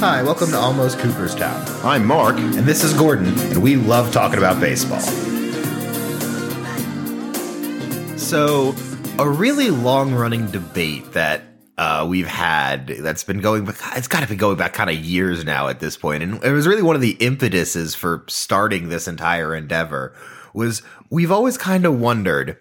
Hi, welcome to Almost Cooperstown. I'm Mark. And this is Gordon, and we love talking about baseball. So, a really long running debate that uh, we've had that's been going it's got to be going back kind of years now at this point. And it was really one of the impetuses for starting this entire endeavor was we've always kind of wondered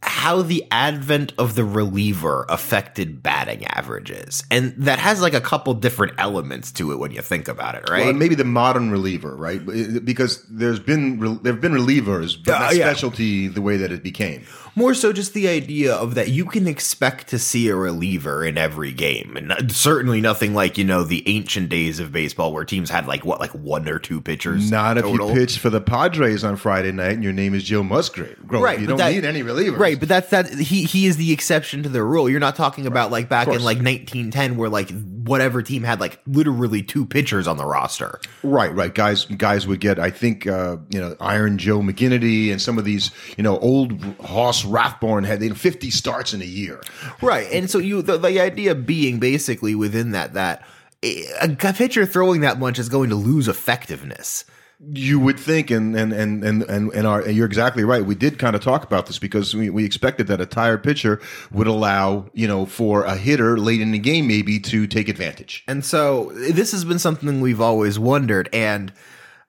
how the advent of the reliever affected batting averages. And that has like a couple different elements to it when you think about it, right? Well, maybe the modern reliever, right? Because there's been there've been relievers, but Uh, not yeah. specialty the way that it became. More so just the idea of that you can expect to see a reliever in every game. And not- certainly nothing like, you know, the ancient days of baseball where teams had like what, like one or two pitchers. Not if total. you pitch for the Padres on Friday night and your name is Joe Musgrove. Right, you don't that- need any relievers. Right, but that's that he he is the exception to the rule. You're not talking about like back in like 1910 where like whatever team had like literally two pitchers on the roster. Right, right. Guys, guys would get. I think uh, you know Iron Joe McGinnity and some of these you know old Hoss Radbourn had they had 50 starts in a year. Right. And so you the, the idea being basically within that that a a pitcher throwing that much is going to lose effectiveness. You would think, and and and and and, our, and you're exactly right. We did kind of talk about this because we, we expected that a tired pitcher would allow you know for a hitter late in the game maybe to take advantage. And so this has been something we've always wondered. And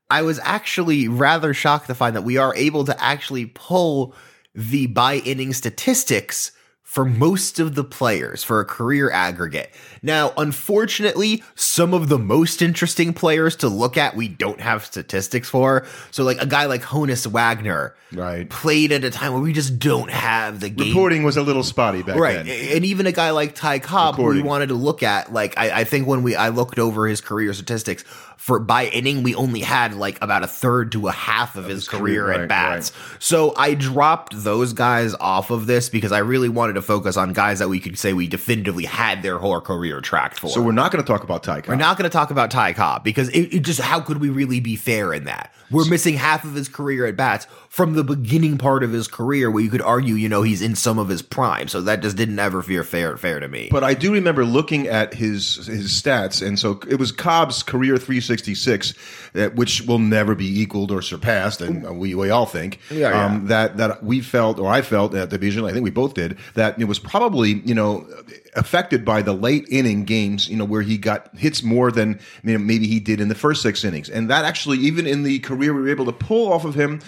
I was actually rather shocked to find that we are able to actually pull the by inning statistics for most of the players for a career aggregate. Now, unfortunately, some of the most interesting players to look at, we don't have statistics for. So, like a guy like Honus Wagner, Right. played at a time where we just don't have the game Reporting was a little spotty back right then. and even a guy like ty cobb who we wanted to look at like I, I think when we i looked over his career statistics for by inning we only had like about a third to a half of, his, his career, career, at right, bats so i dropped those guys off of this because i really wanted to focus on guys that we could say we definitively had their whole career tracked for So we're not going to talk about Ty Cobb. we're not going to talk about Ty Cobb because it, it just how could we really be fair in that? We're missing half of his career at bats from the beginning part of his career where you could argue, you know, he's in some of his prime. So that just didn't ever feel fair fair to me. But I do remember looking at his his stats, and so it was Cobb's career 366, uh, which will never be equaled or surpassed, and we, we all think Yeah, yeah. Um, that that we felt, or I felt at the division, I think we both did, that it was probably you know affected by the late inning games, you know, where he got hits more than you know, maybe he did in the first six innings, and that actually even in the career we were able to pull off of him.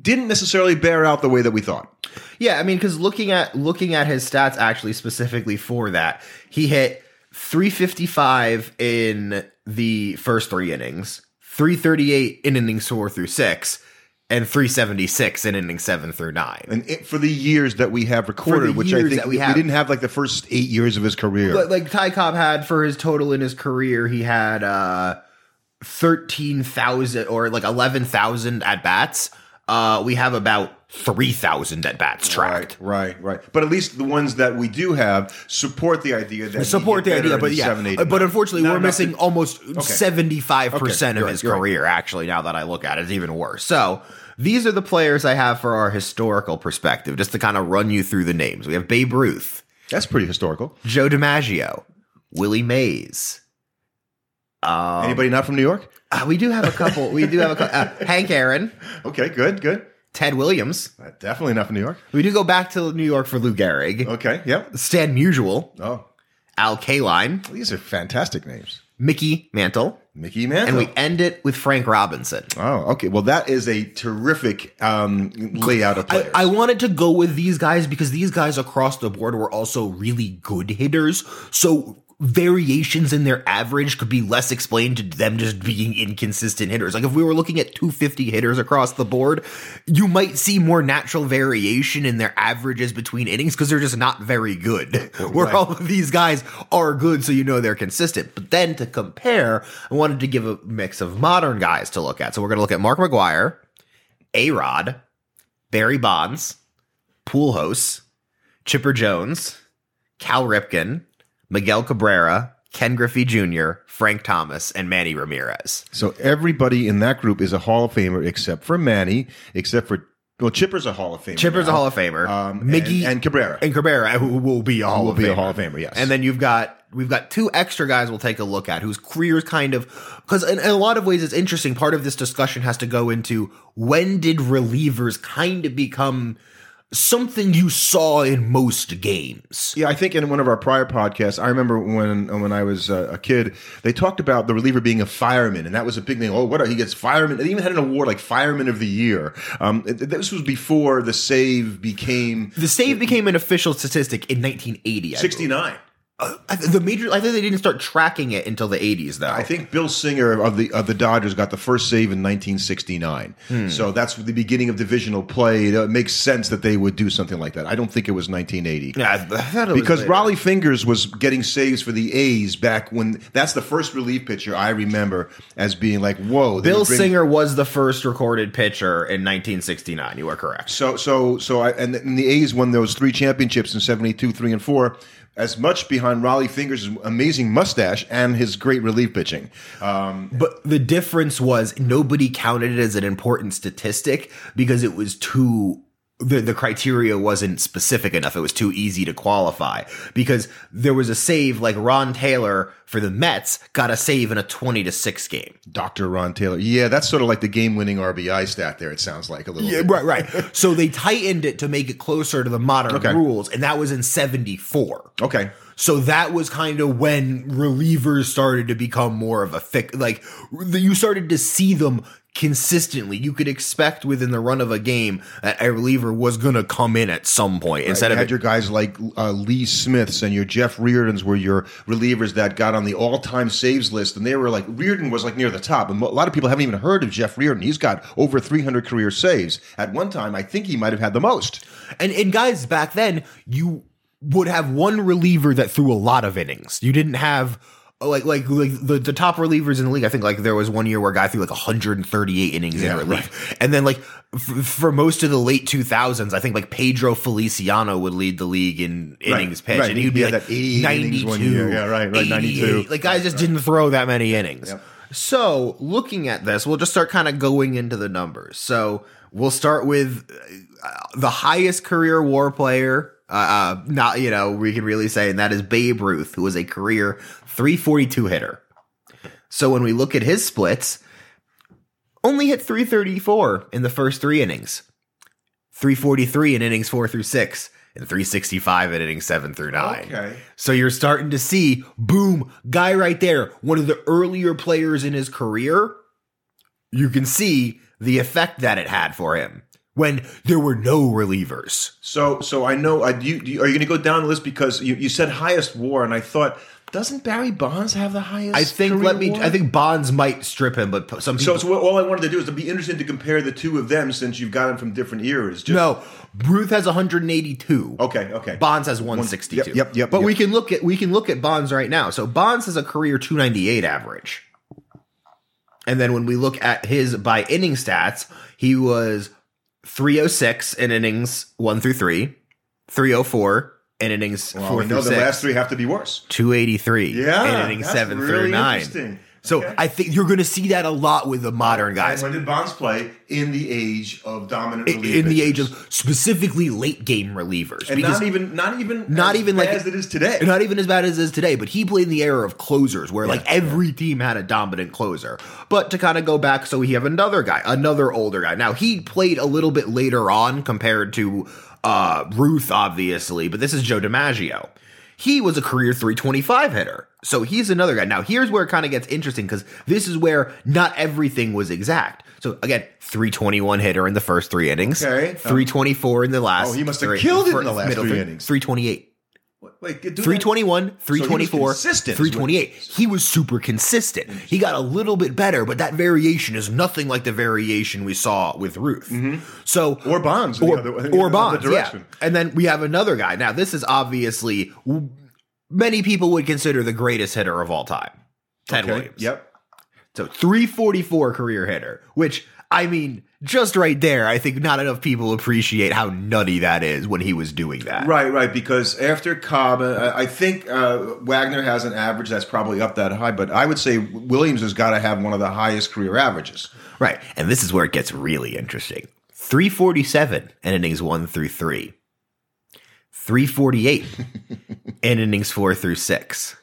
Didn't necessarily bear out the way that we thought. Yeah, I mean, because looking at looking at his stats actually specifically for that, he hit 355 in the first three innings, 338 in innings four through six, and 376 in innings seven through nine. And it, for the years that we have recorded, which I think we, we didn't have like the first eight years of his career. But like Ty Cobb had for his total in his career, he had uh thirteen thousand or like eleven thousand at bats. Uh, we have about three thousand at bats tracked. Right, right, right. But at least the ones that we do have support the idea that we Support the idea, but yeah, seven, eight, but nine. unfortunately, Not we're missing to- almost five percent Okay, of his right, you're right. career. Actually, now that I look at it, it's even worse. So these are the players I have for our historical perspective, just to kind of run you through the names. We have Babe Ruth, That's pretty historical. Joe DiMaggio, Willie Mays. Um, Anybody not from New York? Uh, we do have a couple. We do have a cou- uh, Hank Aaron, Okay, good, good. Ted Williams. Uh, Definitely not from New York. We do go back to New York for Lou Gehrig, Okay, yep. Stan Musial, Oh, Al Kaline, these are fantastic names. Mickey Mantle, Mickey Mantle. and we end it with Frank Robinson. oh, okay. Well, that is a terrific um, layout of I, players. I wanted to go with these guys because these guys across the board were also really good hitters. So variations in their average could be less explained to them just being inconsistent hitters. Like if we were looking at 250 hitters across the board, you might see more natural variation in their averages between innings because they're just not very good. Where Right. all of these guys are good, so you know they're consistent. But then to compare, I wanted to give a mix of modern guys to look at. So we're going to look at Mark McGwire, A Rod, Barry Bonds, Pujols, Chipper Jones, Cal Ripken, Miguel Cabrera, Ken Griffey Jr., Frank Thomas, and Manny Ramirez. So everybody in that group is a Hall of Famer except for Manny, except for well, Chipper's a Hall of Famer. Chipper's now. a Hall of Famer. Um, Miggy and, and Cabrera. and Cabrera, who will be a Hall will of be Famer. a Hall of Famer, yes. And then you've got we've got two extra guys we'll take a look at whose careers kind of because in, in a lot of ways it's interesting. Part of this discussion has to go into when did relievers kind of become something you saw in most games. Yeah, I think in one of our prior podcasts, I remember when when I was uh, a kid, they talked about the reliever being a fireman, and that was a big thing. Oh, what? He gets fireman. They even had an award like Fireman of the Year. Um, this was before the save became The save became an official statistic in 1980. I believe. Uh, the major, I think they didn't start tracking it until the 80s, though. I think Bill Singer of the of the Dodgers got the first save in 1969. Hmm. So that's the beginning of divisional play. It makes sense that they would do something like that. I don't think it was 1980. Yeah, because. Rollie Fingers was getting saves for the A's back when that's the first relief pitcher I remember as being like, whoa. Bill bring- Singer was the first recorded pitcher in 1969. You are correct. So so so I and, and the A's won those three championships in 72, 3 and 4 as much behind Rollie Fingers' amazing mustache and his great relief pitching. Um, But the difference was nobody counted it as an important statistic because it was too the, the criteria wasn't specific enough. It was too easy to qualify because there was a save like Ron Taylor for the Mets got a save in a 20 to 6 game. Dr. Ron Taylor. Yeah, that's sort of like the game-winning RBI stat there it sounds like a little Yeah, bit. right, right. so they tightened it to make it closer to the modern Okay. rules, and that was in 74. Okay. So that was kind of when relievers started to become more of a thick, like you started to see them consistently. You could expect within the run of a game that a reliever was going to come in at some point instead you of had your guys like uh, Lee Smiths and your Jeff Reardons were your relievers that got on the all-time saves list, and they were like Reardon was like near the top, and a lot of people haven't even heard of Jeff Reardon. He's got over 300 career saves. At one time, I think he might have had the most. and and guys back then you would have one reliever that threw a lot of innings. You didn't have. Like like like the, the top relievers in the league, I think like there was one year where a guy threw like 138 innings Yeah, in relief, and then like f- for most of the late 2000s, I think like Pedro Feliciano would lead the league in innings pitched, right. and he'd be He had like that 88 innings 92, one year. Yeah, right, right, 92. Like guys just didn't throw that many innings. Yep. So looking at this, we'll just start kind of going into the numbers. So we'll start with uh, the highest career WAR player. Uh, uh, not you know we can really say, and that is Babe Ruth, who was a career 342 hitter. So when we look at his splits, only hit 334 in the first three innings, 343 in innings four through six, and 365 in innings seven through nine. Okay. So you're starting to see, boom, guy right there, one of the earlier players in his career. You can see the effect that it had for him when there were no relievers. So, so I know. I, you, you- are you going to go down the list because you, you said highest WAR, and I thought doesn't Barry Bonds have the highest? I think let me. WAR? I think Bonds might strip him, but some people. So, so all I wanted to do is to be interested to compare the two of them since you've got them from different eras. Just, no, Ruth has 182. Okay. Okay. Bonds has 162. Yep, yep, yep, But yep. we can look at we can look at Bonds right now. So Bonds has a career 298 average. And then when we look at his by inning stats, he was 306 in innings 1 through 3, 304 in innings Well, 4 we through know the 6. last three have to be worse. 283 Yeah, in innings 7 really through 9. So Okay. I think you're going to see that a lot with the modern guys. And when did Bonds play in the age of dominant? In, in the age of specifically late game relievers. and because- not even not even not as even bad like as it is today. Not even as bad as it is today, but he played in the era of closers where like Yeah, every team had a dominant closer. But to kind of go back, so we have another guy, another older guy. Now he played a little bit later on compared to uh Ruth, obviously, but this is Joe DiMaggio. He was a career 325 hitter. So he's another guy. Now here's where it kind of gets interesting because this is where not everything was exact. So again, 321 hitter in the first three innings. Okay. 324 in the last. Oh, he must have three- killed it in the last three innings. 328. Wait, do 321, 324, consistent, is 328. He was super consistent. He got a little bit better, but that variation is nothing like the variation we saw with Ruth. So Mm-hmm. Or Bonds, or, other- or Bonds, yeah. And then we have another guy. Now this is obviously many people would consider the greatest hitter of all time, Ted Okay. Williams. Yep. So 344 career hitter, which I mean, just right there, I think not enough people appreciate how nutty that is when he was doing that. Right, right. Because after Cobb, uh, I think uh, Wagner has an average that's probably up that high, but I would say Williams has got to have one of the highest career averages. Right. And this is where it gets really interesting. 347 in innings one through three. 348 in innings four through six.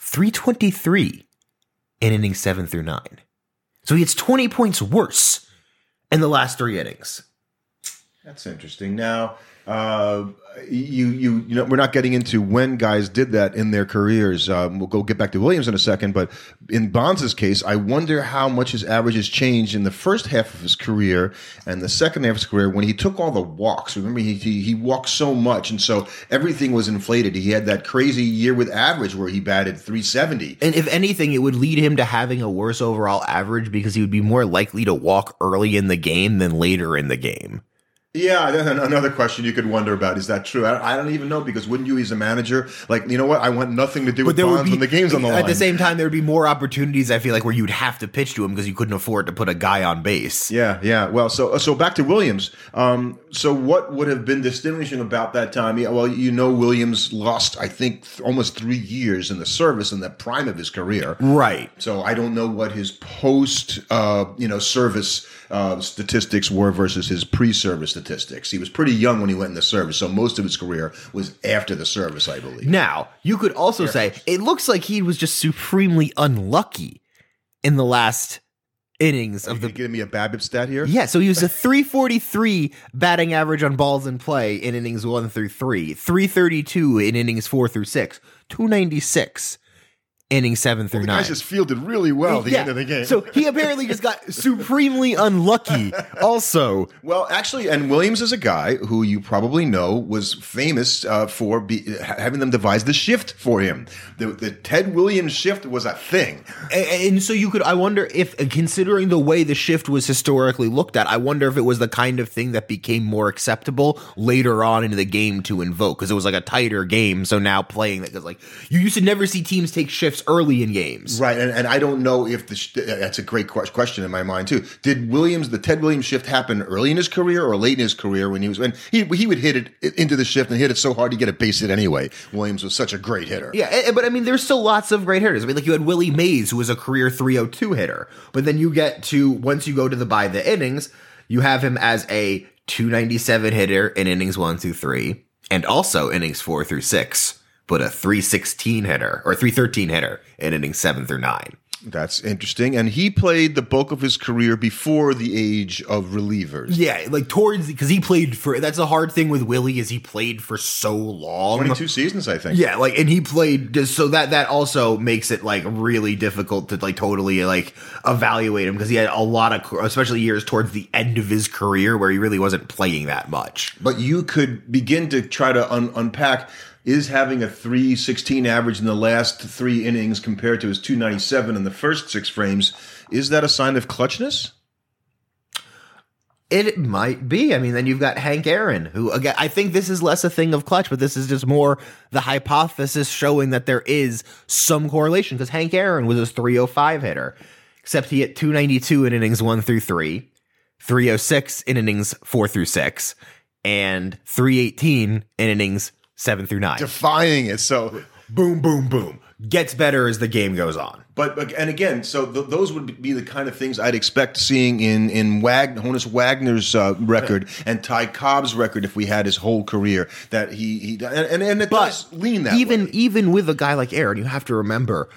323 in innings seven through nine. So he gets 20 points worse in the last three innings. That's interesting. Now, uh, you you you know we're not getting into when guys did that in their careers. Um, we'll go get back to Williams in a second, but in Bonds' case, I wonder how much his average has changed in the first half of his career and the second half of his career when he took all the walks. Remember, he he, he walked so much, and so everything was inflated. He had that crazy year with average where he batted 370. And if anything, it would lead him to having a worse overall average because he would be more likely to walk early in the game than later in the game. Yeah, another question you could wonder about is that true? I, I don't even know because wouldn't you, as a manager, like you know what? I want nothing to do with Bonds when the game's on the line. At the same time, there would be more opportunities. I feel like where you'd have to pitch to him because you couldn't afford to put a guy on base. Yeah, yeah. Well, so so back to Williams. Um, so what would have been distinguishing about that time? Yeah, well, you know, Williams lost, I think, th- almost three years in the service in the prime of his career. Right. So I don't know what his post, uh, you know, service uh, statistics were versus his pre-service statistics. He was pretty young when he went in the service, so most of his career was after the service, I believe. Now, you could also say it looks like he was just supremely unlucky in the last innings of the give me a BABIP stat here? Yeah, so he was a 343 batting average on balls in play in innings 1 through 3, 332 in innings 4 through 6, 296 innings 7 through The 9. guys just fielded really well at the Yeah, end of the game. So he apparently just got supremely unlucky also. Well, actually, and Williams is a guy who you probably know was famous uh, for be, having them devise the shift for him. The, the Ted Williams shift was a thing. A- And so you could, I wonder if, considering the way the shift was historically looked at, I wonder if it was the kind of thing that became more acceptable later on into the game to invoke because it was like a tighter game. So now playing that, because like you used to never see teams take shifts early in games. Right, and, and I don't know if the sh- that's a great que- question in my mind too. Did Williams the Ted Williams shift happen early in his career or late in his career when he was when he he would hit it into the shift and hit it so hard he'd get a base hit anyway. Williams was such a great hitter. Yeah, eh, but I mean, there's still lots of great hitters. I mean, like you had Willie Mays, who was a career 302 hitter, but then you get to once you go to the by the innings, you have him as a 297 hitter in innings one through three, and also innings four through six, but a 316 hitter or 313 hitter in innings seven through nine. That's interesting. And he played the bulk of his career before the age of relievers. Yeah, like towards because he played for. That's a hard thing with Willie is he played for so long. 22 seasons, I think. Yeah, like and he played just so that that also makes it like really difficult to like totally like evaluate him because he had a lot of especially years towards the end of his career where he really wasn't playing that much. But you could begin to try to un- unpack is having a 316 average in the last three innings compared to his 297 in the first six frames, is that a sign of clutchness? It might be. I mean, then you've got Hank Aaron, who again, I think this is less a thing of clutch, but this is just more the hypothesis showing that there is some correlation because Hank Aaron was a 305 hitter, except he hit 292 in innings one through three, 306 in innings four through six, and 318 in innings seven through nine. Defying it. So, boom, boom, boom. Gets better as the game goes on. but, but and again, so th- those would be the kind of things I'd expect seeing in in Wag- Honus Wagner's uh, record and Ty Cobb's record if we had his whole career. That he he and and, and it does lean that even way. even with a guy like Aaron, you have to remember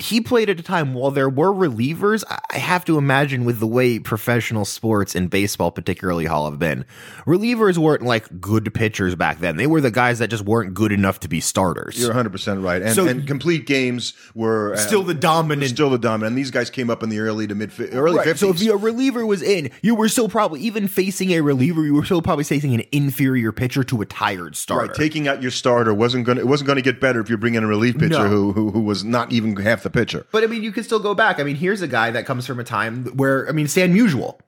he played at a time while there were relievers. I- have to imagine with the way professional sports and baseball, particularly Hall have been, relievers weren't like good pitchers back then. They were the guys that just weren't good enough to be starters. You're 100 percent right, and, So- and complete games were uh, Still the dominant- still the dominant. And these guys came up in the early to mid early Right, 50s. so if your reliever was in, you were still probably even facing a reliever. You were still probably facing an inferior pitcher to a tired starter. Right, taking out your starter wasn't going. to It wasn't going to get better if you bring in a relief pitcher No. who, who who was not even half the pitcher. But I mean, you can still go back. I mean, here's a guy that comes from a time where, I mean, Stan Musial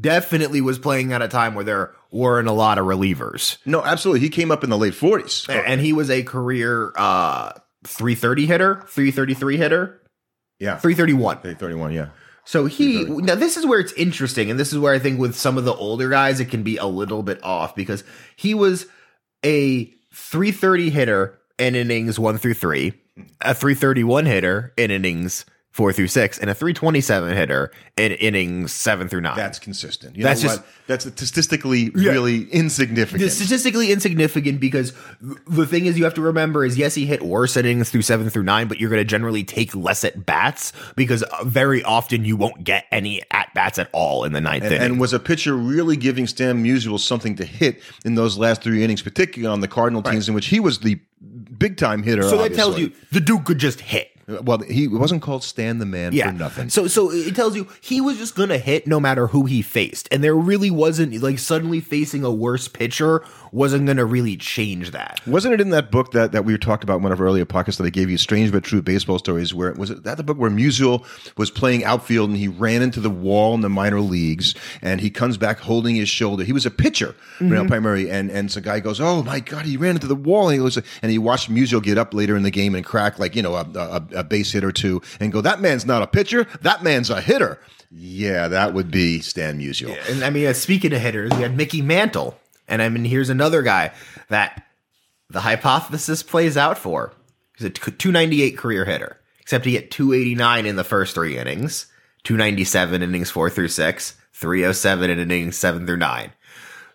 definitely was playing at a time where there weren't a lot of relievers. No, absolutely. He came up in the late 40s. And he was a career uh 330 hitter, 333 hitter, yeah, 331. 331, Yeah, So he now this is where it's interesting, and this is where I think with some of the older guys it can be a little bit off because he was a 330 hitter in innings one through three, a 331 hitter in innings four through six, and a 327 hitter in innings seven through nine. That's consistent. You That's know just- what? that's statistically really insignificant. Statistically insignificant because the thing is you have to remember is yes he hit worse innings through seven through nine but you're going to generally take less at bats because uh, very often you won't get any at bats at all in the ninth and, inning. and was a pitcher really giving Stan Musial something to hit in those last three innings, particularly on the Cardinal teams in which he was the big time hitter? so that tells you the dude could just hit. Well, he wasn't called Stan the Man for nothing. So so it tells you he was just gonna hit no matter who he faced, and there really wasn't like suddenly facing a worse pitcher wasn't gonna really change that. Wasn't it in that book that, that we talked about in one of our earlier podcasts that I gave you, Strange but True Baseball Stories, where was it that the book where Musial was playing outfield and he ran into the wall in the minor leagues and he comes back holding his shoulder. He was a pitcher, you know, primarily, and and so guy goes, Oh my god, he ran into the wall and he was and he watched Musial get up later in the game and crack like, you know, a, a, a base hit or two and go, That man's not a pitcher, that man's a hitter. Yeah, that would be Stan Musial. And I mean, uh, speaking of hitters, we had Mickey Mantle, and I mean, here's another guy that the hypothesis plays out for. He's a 298 career hitter, except he hit 289 in the first three innings, 297 innings four through six, 307 in innings seven through nine.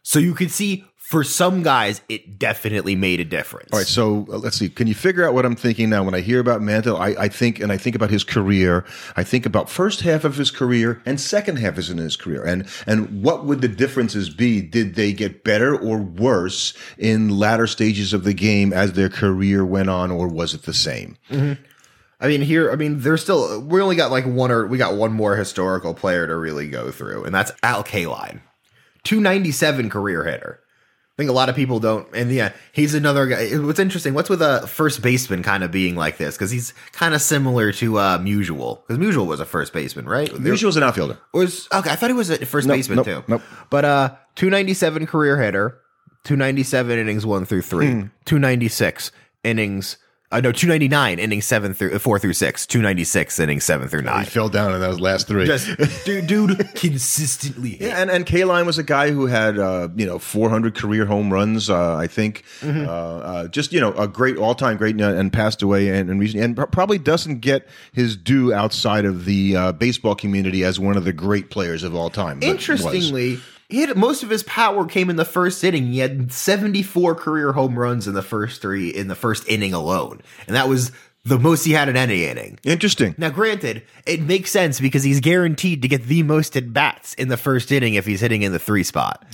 So you could see for some guys, it definitely made a difference. All right, so uh, let's see. Can you figure out what I'm thinking now? When I hear about Mantle, I, I think, and I think about his career. I think about first half of his career and second half of his career, and and what would the differences be? Did they get better or worse in latter stages of the game as their career went on, or was it the same? I mean, here, I mean, there's still, we only got like one or we got one more historical player to really go through, and that's Al Kaline, 297 career hitter. I think a lot of people don't, and yeah, he's another guy. What's interesting, what's with a first baseman kind of being like this? Because he's kind of similar to uh, Musial, because Musial was a first baseman, right? Was an outfielder. was okay. I thought he was a first Nope, baseman nope, too. nope. But uh, 297 career hitter, 297 innings one through three, Hmm. 296 innings. Uh, no, 299 innings seven through uh, four through six, 296 innings seven through He nine. fell down in those last three. Just dude, dude, consistently hit. Yeah, and and Kaline was a guy who had uh, you know 400 career home runs. Uh, I think Mm-hmm. uh, uh, just you know a great all time great uh, and passed away and and, recently, and pr- probably doesn't get his due outside of the uh, baseball community as one of the great players of all time. Interestingly. was. He had most of his power came in the first inning. He had 74 career home runs in the first three in the first inning alone, and that was the most he had in any inning. interesting. Now, granted, it makes sense because he's guaranteed to get the most at bats in the first inning if he's hitting in the three spot.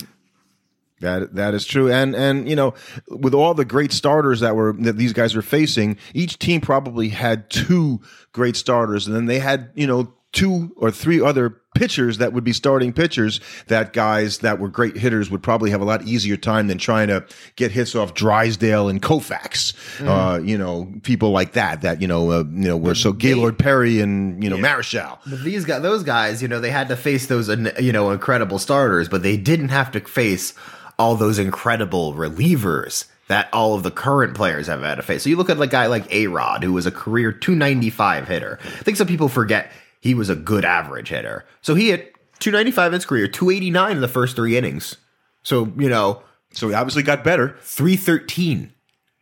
That that is true, and and you know, with all the great starters that were that these guys were facing, each team probably had two great starters, and then they had you know two or three other pitchers that would be starting pitchers. That guys that were great hitters would probably have a lot easier time than trying to get hits off Drysdale and Koufax. Uh, you know, people like that. That you know, uh, you know, were so Gaylord Perry and you know Marichal. But these guys, those guys, you know, they had to face those, you know, incredible starters, but they didn't have to face all those incredible relievers that all of the current players have had to face. So you look at a guy like A Rod, who was a career 295 hitter. I think some people forget he was a good average hitter. So he hit 295 in his career, 289 in the first three innings. So, you know, So he obviously got better 313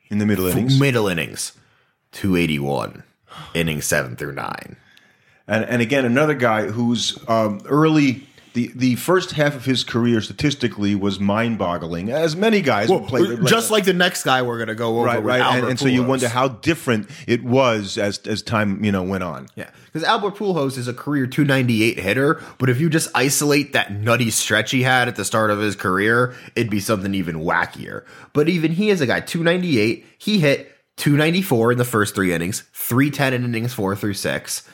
in the middle innings. middle innings, 281 innings seven through nine. And and again, another guy who's um, early. The, the first half of his career statistically was mind boggling, as many guys would play. Uh, just like the next guy we're going to go over. right, right, and, and so you wonder how different it was as as time you know went on. Yeah, because Albert Pujols is a career 298 hitter, but if you just isolate that nutty stretch he had at the start of his career, it'd be something even wackier. But even he is a guy 298. He hit 294 in the first three innings, 310 in innings four through six,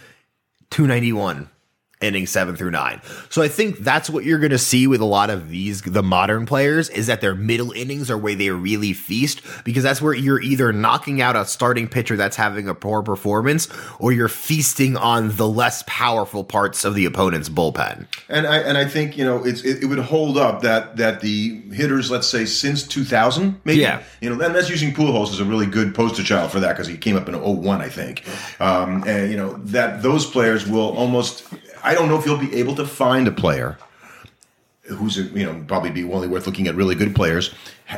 291 innings seven through nine. So I think that's what you're going to see with a lot of these the modern players is that their middle innings are where they really feast because that's where you're either knocking out a starting pitcher that's having a poor performance or you're feasting on the less powerful parts of the opponent's bullpen. And I and I think you know it's it, it would hold up that that the hitters, let's say since 2000, maybe Yeah. you know, and that's using Pujols as a really good poster child for that because he came up in 01, I think. Um, and you know that those players will almost. I don't know if you'll be able to find a player who's you know probably be only worth looking at really good players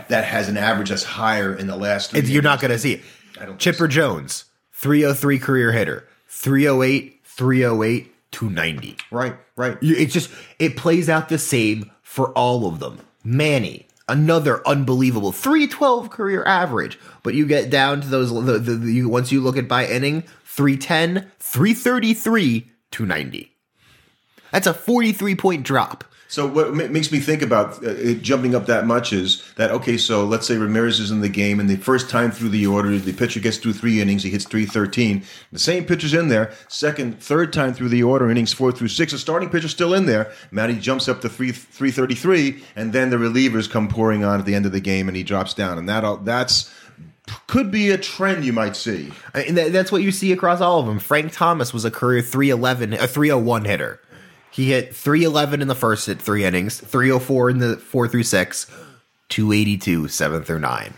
that has an average that's higher in the last. Three you're not going to see it. I don't Chipper Jones, 303 career hitter, 308, 308, 290. right, right. It's just it plays out the same for all of them. Manny, another unbelievable 312 career average, but you get down to those the, the, the you, once you look at by inning 310, 333, 290. That's a 43 point drop. So what ma- makes me think about uh, it jumping up that much is that okay? So let's say Ramirez is in the game, and the first time through the order, the pitcher gets through three innings, he hits three thirteen. The same pitcher's in there. Second, third time through the order, innings four through six, the starting pitcher's still in there. Matty jumps up to three three thirty three, and then the relievers come pouring on at the end of the game, and he drops down, and that all that's could be a trend you might see. That's what you see across all of them. Frank Thomas was a career 311, a 301 hitter. He hit 311 in the first at three innings, 304 in the four through six, 282 seven through nine.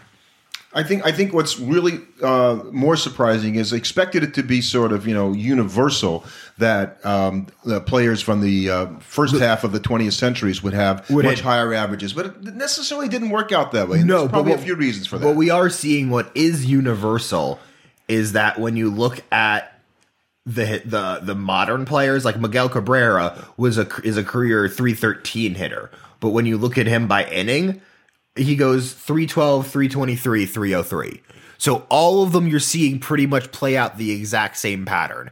I think I think what's really uh, more surprising is expected it to be sort of you know universal that um, the players from the uh, first half of the 20th centuries would have Would much it- higher averages, but it necessarily didn't work out that way. There's probably a few reasons for that. But we are seeing what is universal is that when you look at the the the modern players like Miguel Cabrera was a is a career 313 hitter, but when you look at him by inning, he goes 312, 323, 303. So all of them you're seeing pretty much play out the exact same pattern.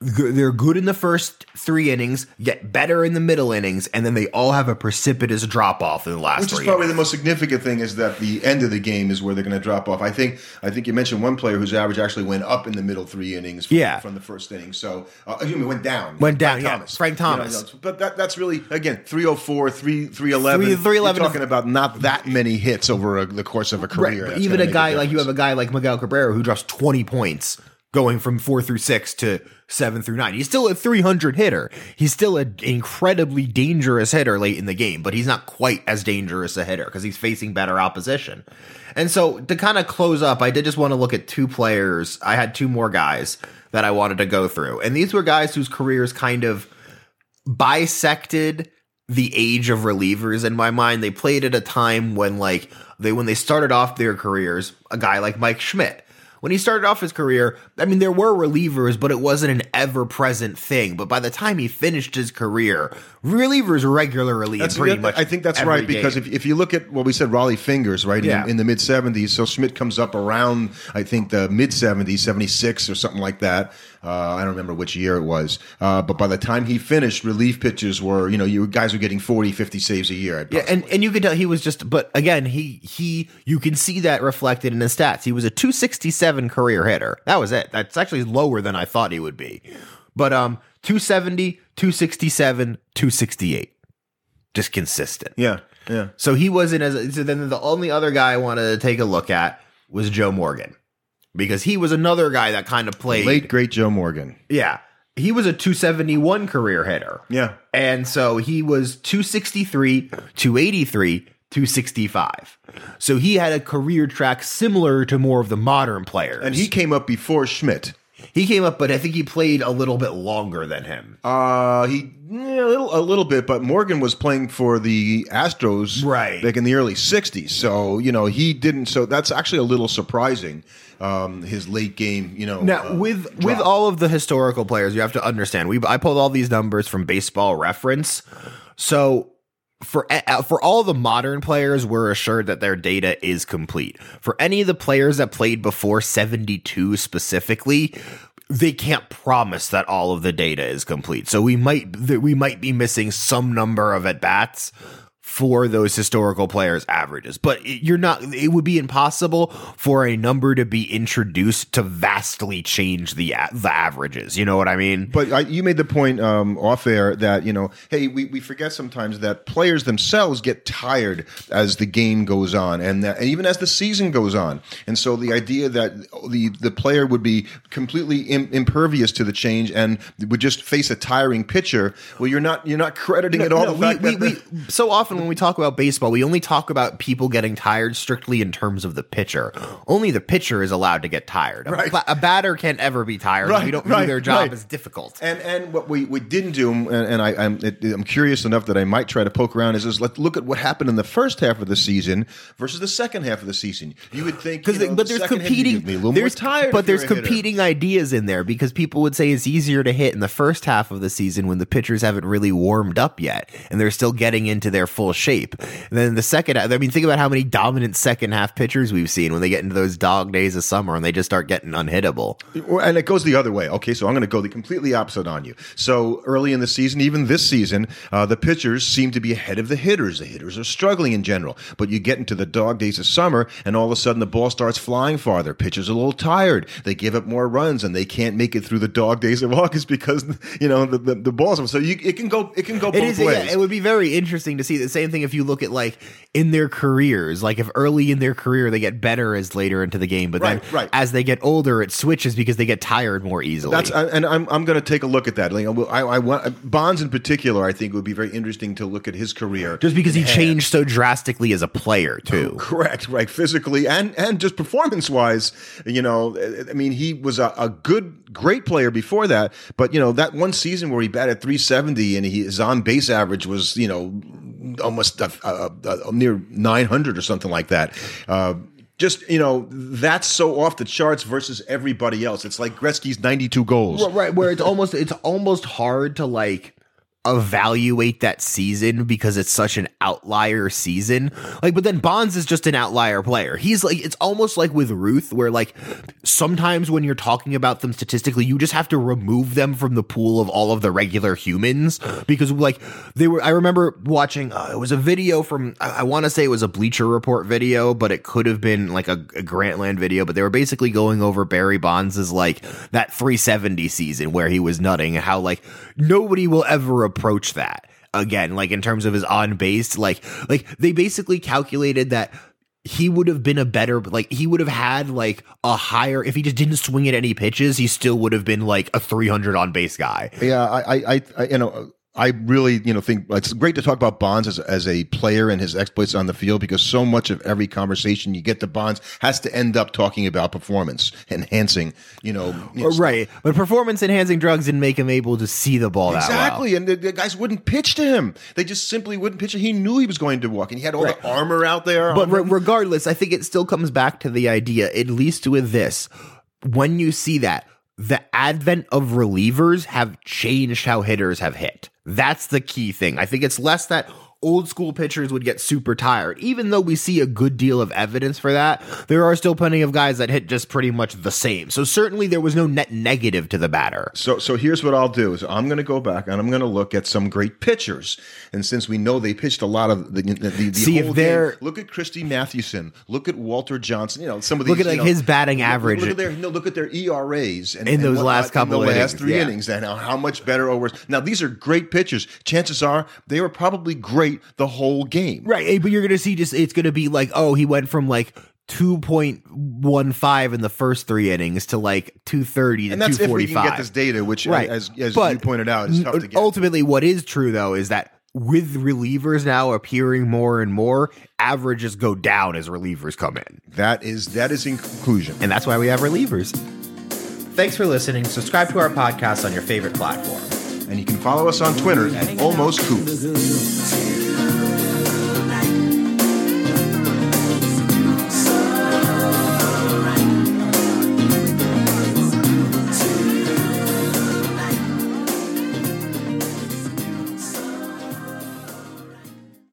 They're good in the first three innings, get better in the middle innings, and then they all have a precipitous drop off in the last Which is probably innings. the most significant thing is that the end of the game is where they're going to drop off. I think I think you mentioned one player whose average actually went up in the middle three innings from, Yeah. from the first inning. So, uh, excuse me, went down. Went down, Frank yeah. Frank You know, Thomas. you know, but that, that's really, again, 304, 3, 311. Three- 311 talking about not that many hits over a, the course of a career. That's even a guy like you have a guy like Miguel Cabrera who drops 20 points going from four through six to seven through nine. He's still a 300 hitter. He's still an incredibly dangerous hitter late in the game, but he's not quite as dangerous a hitter because he's facing better opposition. And so to kind of close up, I did just want to look at two players. I had two more guys that I wanted to go through. And these were guys whose careers kind of bisected the age of relievers in my mind. They played at a time when like they when they started off their careers, a guy like Mike Schmidt. When he started off his career, I mean there were relievers, but it wasn't an ever-present thing. But by the time he finished his career, relievers regularly That's, pretty that- much I think that's right because if, if you look at what we said, Rollie Fingers, right Yeah. in, in the mid seventies. So Schmidt comes up around I think the mid seventies, seventy six or something like that. Uh, I don't remember which year it was, uh, but by the time he finished, relief pitchers were you know you guys were getting 40, 50 saves a year. Yeah, and, and you could tell he was just but again, he he you can see that reflected in his stats. He was a 267 career hitter. That was it. That's actually lower than I thought he would be. But um 270, 267, 268. Just consistent. yeah, yeah. So he wasn't as so then the only other guy I wanted to take a look at was Joe Morgan. Because he was another guy that kind of played Late great Joe Morgan. Yeah. He was a 271 career hitter. Yeah. And so he was 263, 283, 265. So he had a career track similar to more of the modern players. And he came up before Schmidt. He came up, but I think he played a little bit longer than him. Uh, he yeah, a little a little bit, but Morgan was playing for the Astros Right. back in the early '60s. So you know he didn't. So that's actually a little surprising. Um, his late game, you know. Now, uh, with drop. with all of the historical players, you have to understand. We I pulled all these numbers from Baseball Reference. So for for all the modern players, we're assured that their data is complete. For any of the players that played before 72 specifically, they can't promise that all of the data is complete. So we might we might be missing some number of at bats for those historical players averages. But it- you're not it would be impossible for a number to be introduced to vastly change the the averages. You know what i mean? But I, you made the point um, off air that you know, hey, we, we forget sometimes that players themselves get tired as the game goes on, and, that, and even as the season goes on. And so the idea that the the player would be completely Im- impervious to the change and would just face a tiring pitcher, well, you're not you're not crediting at all No, the we, we, we, the- so often when we talk about baseball, we only talk about people getting tired strictly in terms of the pitcher. Only the pitcher is allowed to get tired. A Right. A, batter can't ever be tired. Right, we don't right, their job right. as difficult. And and what we, we didn't do, and, and I, I'm it, I'm curious enough that I might try to poke around is, is let's look at what happened in the first half of the season versus the second half of the season. You would think, you know, but the there's second half, you'd competing. be a little there's tired, but there's hitter. competing ideas in there because people would say it's easier to hit in the first half of the season when the pitchers haven't really warmed up yet and they're still getting into their full shape. And then the second, half, I mean, think about how many dominant second half pitchers we've seen when they get into those dog days of summer and they just start getting unhittable. And it goes the other way. Okay, so I'm going to go the completely opposite on you. So early in the season, even this season, uh, the pitchers seem to be ahead of the hitters. The hitters are struggling in general. But you get into the dog days of summer, and all of a sudden the ball starts flying farther. Pitchers are a little tired. They give up more runs, and they can't make it through the dog days of August because you know the the, the balls. So you, it can go it can go both It is. ways. Yeah, it would be very interesting to see the same thing if you look at like in their careers. Like if early in their career they get better as later into the game, but Right, then right. as they get older, it switches because they get tired more easily. That's and I'm I'm going to take a look at that. Like, I, I want Bonds in particular. I think it would be very interesting to look at his career just because he changed so drastically as a player too. Correct, right. Physically and and just performance wise, you know, I mean, he was a, a good, great player before that. But you know, that one season where he batted 370 and he, his on base average was, you know, almost uh, near 900 or something like that. Uh, just you know, that's so off the charts versus everybody else. It's like Gretzky's 92 goals. right where it's almost it's almost hard to like evaluate that season because it's such an outlier season. Like but then bonds is just an outlier player. He's like it's almost like with ruth where like sometimes when you're talking about them statistically you just have to remove them from the pool of all of the regular humans because like they were i remember watching uh, it was a video from i, I want to say it was a bleacher report video but it could have been like a, a grantland video but they were basically going over barry bonds's like that 370 season where he was nutting and how like nobody will ever approach that again like in terms of his on base like like they basically calculated that he would have been a better like he would have had like a higher if he just didn't swing at any pitches he still would have been like a 300 on base guy. Yeah, I, I, I, you know, I really, you know, think it's great to talk about Bonds as, as a player and his exploits on the field because so much of every conversation you get to Bonds has to end up talking about performance enhancing, you know, right but performance enhancing drugs didn't make him able to see the ball that well Exactly, and the, the guys wouldn't pitch to him. They just simply wouldn't pitch. He knew he was going to walk, and he had all Right. the armor out there. But re- regardless, I think it still comes back to the idea, at least with this, when you see that, the advent of relievers have changed how hitters have hit. That's the key thing. I think it's less that old school pitchers would get super tired. Even though we see a good deal of evidence for that, there are still plenty of guys that hit just pretty much the same. So certainly there was no net negative to the batter. So, so here's what I'll do: is I'm going to go back and I'm going to look at some great pitchers. And since we know they pitched a lot of the, the, the, the See if they're- game, look at Christy Mathewson, look at Walter Johnson. You know, some of these. Look at, like, know, his batting look- look- average. Look at their no, look at their ERAs and, In and those last couple in the of last innings, three yeah. innings, and how much better or worse. Now these are great pitchers. Chances are they were probably great the whole game. Right, eh, but you're gonna see just it's gonna be like, oh, he went from like two point one five in the first three innings to like two thirty to And that's two if we can get this data, which, Right, as, as But you pointed out, is tough to get. Ultimately, what is true though is that with relievers now appearing more and more, averages go down as relievers come in, That is that is in conclusion. and that's why we have relievers. Thanks for listening. Subscribe to our podcast on your favorite platform. And you can follow us on Twitter at Almost.